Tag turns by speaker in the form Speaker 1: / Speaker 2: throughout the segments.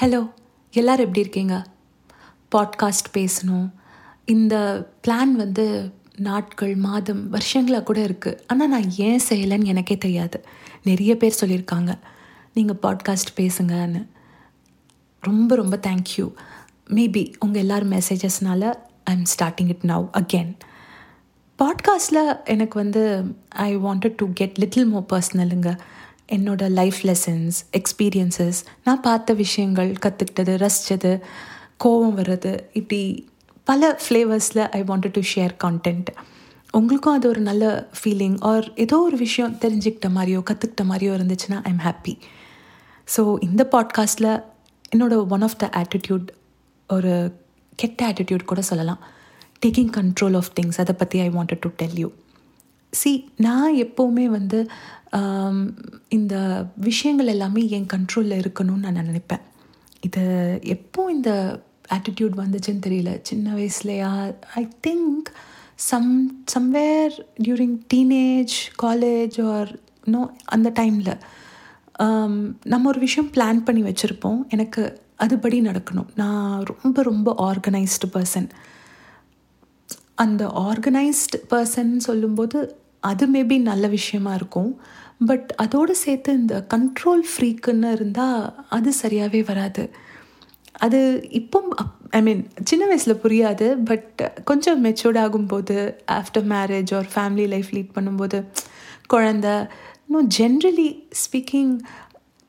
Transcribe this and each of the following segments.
Speaker 1: Hello எல்லோரும் எப்படி இருக்கீங்க? பாட்காஸ்ட் பேசணும். இந்த பிளான் வந்து நாட்கள் மாதம் வருஷங்களாக கூட இருக்குது ஆனால் நான் ஏன் செய்யலைன்னு எனக்கே தெரியாது. நிறைய பேர் சொல்லியிருக்காங்க. நீங்கள் பாட்காஸ்ட் பேசுங்கன்னு. ரொம்ப ரொம்ப தேங்க்யூ மேபி உங்கள் எல்லோரும் மெசேஜஸ்னால I am starting it now again பாட்காஸ்டில் எனக்கு வந்து I wanted to get little more பர்சனலுங்க என்னோட லைஃப் லெசன்ஸ் எக்ஸ்பீரியன்சஸ் நான் பார்த்த விஷயங்கள் கற்றுக்கிட்டது ரசித்தது கோபம் வர்றது இப்படி பல ஃப்ளேவர்ஸில் I wanted to share content உங்களுக்கும் அது ஒரு நல்ல ஃபீலிங் ஆர் ஏதோ ஒரு விஷயம் தெரிஞ்சுக்கிட்ட மாதிரியோ கற்றுக்கிட்ட மாதிரியோ இருந்துச்சுன்னா ஐ எம் ஹாப்பி ஸோ இந்த பாட்காஸ்ட்டில் என்னோட ஒன் ஆஃப் த ஆட்டிடியூட் ஒரு கெட்ட ஆட்டிடியூட் கூட சொல்லலாம். டேக்கிங் கண்ட்ரோல் ஆஃப் திங்ஸ் அதை பற்றி I wanted to tell you see நான் எப்போவுமே வந்து இந்த விஷயங்கள் எல்லாமே என் கண்ட்ரோலில் இருக்கணும்னு நான் நினைப்பேன். இது எப்போ இந்த ஆட்டிடியூட் வந்துச்சுன்னு தெரியல. சின்ன வயசுலையா? I think some somewhere during teenage college or no அந்த டைமில் நம்ம ஒரு விஷயம் பிளான் பண்ணி வச்சுருப்போம். எனக்கு அதுபடி நடக்கணும். நான் ரொம்ப ரொம்ப ஆர்கனைஸ்டு பர்சன் அந்த ஆர்கனைஸ்டு பர்சன் சொல்லும்போது அது மேபி நல்ல விஷயமா இருக்கும். பட் அதோடு சேர்த்து இந்த கண்ட்ரோல் ஃப்ரீக்குன்னு இருந்தால் அது சரியாகவே வராது. அது இப்போ ஐ மீன் சின்ன வயசில் புரியாது பட் கொஞ்சம் மெச்சூர்ட் ஆகும்போது ஆஃப்டர் மேரேஜ் ஒரு ஃபேமிலி லைஃப் லீட் பண்ணும்போது குழந்த இன்னும் ஜென்ரலி ஸ்பீக்கிங்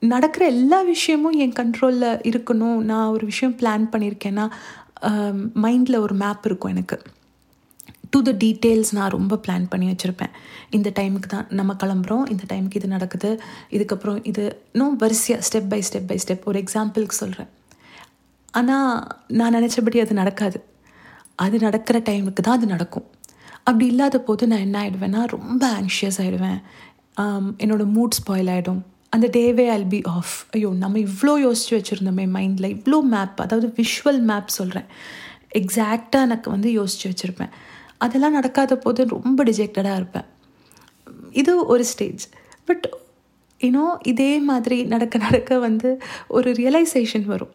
Speaker 1: நடக்கிற எல்லா விஷயமும் என் கண்ட்ரோலில் இருக்கணும். நான் ஒரு விஷயம் பிளான் பண்ணியிருக்கேன்னா um, மைண்டில் ஒரு மேப் இருக்கும் எனக்கு. டு த டீட்டெயில்ஸ் நான் ரொம்ப பிளான் பண்ணி வச்சுருப்பேன். இந்த டைமுக்கு தான் நம்ம கிளம்புறோம். இந்த டைமுக்கு இது நடக்குது. இதுக்கப்புறம் இது இன்னும் வரிசையாக step by step by step ஒரு எக்ஸாம்பிளுக்கு சொல்கிறேன் ஆனால் நான் நினச்சபடி அது நடக்காது. அது நடக்கிற டைமுக்கு தான் அது நடக்கும். அப்படி இல்லாத போது நான் என்ன ஆகிடுவேன்னா ரொம்ப ஆங்ஷியஸ் ஆகிடுவேன் என்னோடய மூட் ஸ்பாயில் ஆகிடும் அந்த டேவே ஐல் பி ஆஃப் ஐயோ நம்ம இவ்வளோ யோசித்து வச்சுருந்தோமே மைண்டில் இவ்வளோ மேப் அதாவது விஷுவல் மேப் சொல்கிறேன் எக்ஸாக்டாக எனக்கு வந்து யோசித்து வச்சுருப்பேன். அதெல்லாம் நடக்காத போது ரொம்ப டிஜெக்டடாக இருப்பேன். இது ஒரு ஸ்டேஜ் பட் இன்னும் இதே மாதிரி நடக்க நடக்க வந்து ஒரு ரியலைசேஷன் வரும்.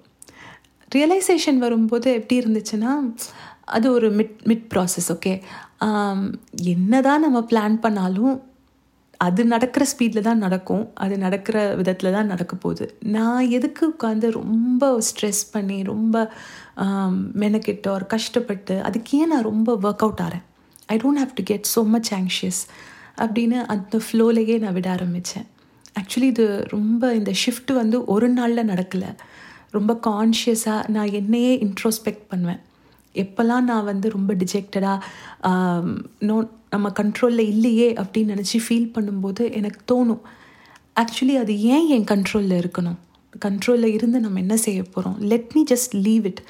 Speaker 1: ரியலைசேஷன் வரும்போது எப்படி இருந்துச்சுன்னா அது ஒரு மிட் மிட் ப்ராசஸ் ஓகே என்ன தான் நம்ம பிளான் பண்ணாலும் அது நடக்கிற ஸ்பீடில் தான் நடக்கும். அது நடக்கிற விதத்தில் தான் நடக்க போகுது. நான் எதுக்கு உட்காந்து ரொம்ப ஸ்ட்ரெஸ் பண்ணி ரொம்ப மெனக்கெட்டு ஒரு கஷ்டப்பட்டு அதுக்கு ஏன் நான் ரொம்ப ஒர்க் அவுட் ஆகிறேன் I don't have to get so much anxious அப்படின்னு அந்த ஃப்ளோலையே நான் விட ஆரம்பித்தேன் ஆக்சுவலி இது ரொம்ப இந்த ஷிஃப்ட் வந்து ஒரு நாளில் நடக்கலை. ரொம்ப கான்ஷியஸாக நான் என்னையே இன்ட்ரோஸ்பெக்ட் பண்ணுவேன். எப்போல்லாம் நான் வந்து ரொம்ப டிஜெக்டடாக நோ நம்ம கண்ட்ரோலில் இல்லையே அப்படின்னு நினச்சி ஃபீல் பண்ணும்போது எனக்கு தோணும். ஆக்சுவலி அது ஏன் என் கண்ட்ரோலில் இருக்கணும்? கண்ட்ரோலில் இருந்து நம்ம என்ன செய்ய போகிறோம் let me just leave it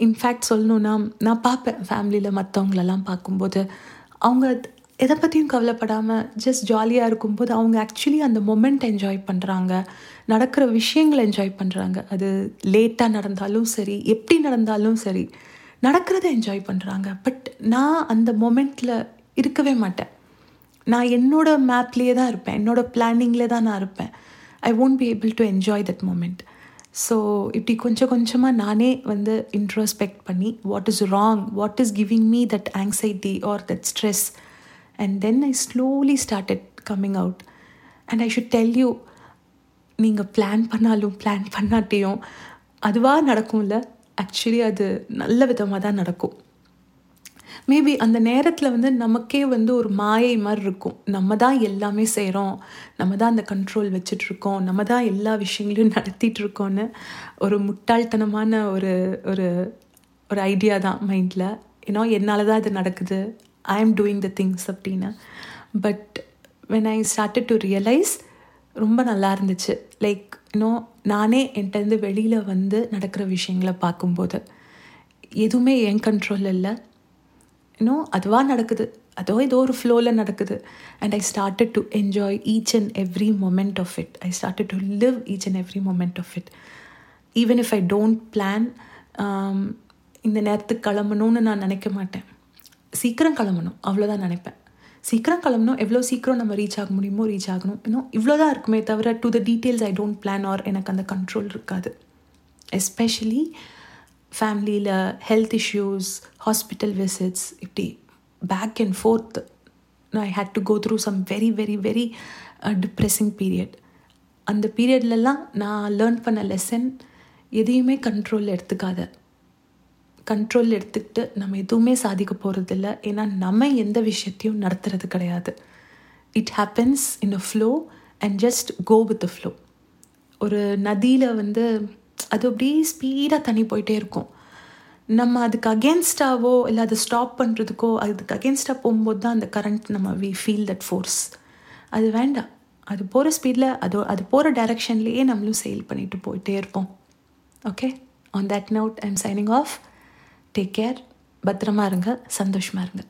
Speaker 1: in fact சொல்லணுன்னா நான் பார்ப்பேன் ஃபேமிலியில் மற்றவங்களெல்லாம் பார்க்கும்போது. அவங்க எதை பற்றியும் கவலைப்படாமல் ஜஸ்ட் ஜாலியாக இருக்கும்போது அவங்க ஆக்சுவலி அந்த மொமெண்ட் என்ஜாய் பண்ணுறாங்க நடக்கிற விஷயங்களை என்ஜாய் பண்ணுறாங்க அது லேட்டாக நடந்தாலும் சரி எப்படி நடந்தாலும் சரி. நடக்கிறத என்ஜாய் பண்ணுறாங்க பட் நான் அந்த மொமெண்ட்டில் இருக்கவே மாட்டேன். நான் என்னோட மேப்லேயே தான் இருப்பேன். என்னோட பிளானிங்லே தான் நான் இருப்பேன். I won't be able to enjoy that moment so இப்படி கொஞ்சம் கொஞ்சமாக நானே வந்து இன்ட்ரோஸ்பெக்ட் பண்ணி what is wrong what is giving me that anxiety or that stress and then I slowly started coming out and I should tell you நீங்கள் plan பண்ணாலும் plan பண்ணாட்டியும் அதுவாக நடக்கும்ல? ஆக்சுவலி அது நல்ல விதமாக தான் நடக்கும். மேபி அந்த நேரத்தில் வந்து நமக்கே வந்து ஒரு மாயை மாதிரி இருக்கும். நம்ம தான் எல்லாமே செய்கிறோம் நம்ம தான் அந்த கண்ட்ரோல் வச்சிட்ருக்கோம் நம்ம தான் எல்லா விஷயங்களையும் நடத்திட்டுருக்கோன்னு ஒரு முட்டாள்தனமான ஒரு ஒரு ஒரு ஐடியா தான் மைண்டில் ஏன்னா என்னால் தான் இது நடக்குது. I am doing the things அப்படின்னு but when I started to realise ரொம்ப நல்லா இருந்துச்சு. லைக் இன்னும் நானே என்கிட்டருந்து வெளியில் வந்து நடக்கிற விஷயங்களை பார்க்கும்போது எதுவுமே என் கண்ட்ரோல் இல்லை. இன்னும் அதுவாக நடக்குது. அதோ ஏதோ ஒரு ஃப்ளோவில் நடக்குது. And I started to enjoy each and every moment of it I started to live each and every moment of it even if I don't plan இந்த நேரத்துக்கு கிளம்பணும்னு நான் நினைக்க மாட்டேன். சீக்கிரம் கிளம்பணும். அவ்வளோதான் நினைப்பேன். சீக்கிரம் கிளம்பணும். எவ்வளோ சீக்கிரம் நம்ம ரீச் ஆக முடியுமோ ரீச் ஆகணும். இன்னும் இவ்வளோ தான் இருக்குமே தவிர to the details I don't plan or எனக்கு அந்த கண்ட்ரோல் இருக்காது. எஸ்பெஷலி ஃபேமிலியில் ஹெல்த் இஷ்யூஸ் ஹாஸ்பிட்டல் விசிட்ஸ் இப்படி back and forth I had to go through some very very very depressing period அந்த பீரியட்லலாம் நான் லேர்ன் பண்ண லெசன் எதையுமே கண்ட்ரோலில் எடுத்துக்காத. கண்ட்ரோல் எடுத்துக்கிட்டு நம்ம எதுவுமே சாதிக்க போகிறதில்ல ஏன்னா நம்ம எந்த விஷயத்தையும் நடத்துறது கிடையாது. It happens in a flow and just go with flow ஒரு நதியில் வந்து அது அப்படியே ஸ்பீடாக தண்ணி போயிட்டே இருக்கும். நம்ம அதுக்கு அகேன்ஸ்டாவோ இல்லை அதை ஸ்டாப் பண்ணுறதுக்கோ அதுக்கு அகேன்ஸ்டாக போகும்போது தான் அந்த கரண்ட் நம்ம வி ஃபீல் தட் ஃபோர்ஸ் அது வேண்டாம். அது போகிற ஸ்பீடில் அது அது போகிற டைரெக்ஷன்லேயே நம்மளும் செயல் பண்ணிட்டு போயிட்டே இருப்போம். Okay on that note I'm signing off take care பத்திரமா இருங்க. சந்தோஷமாக இருங்க.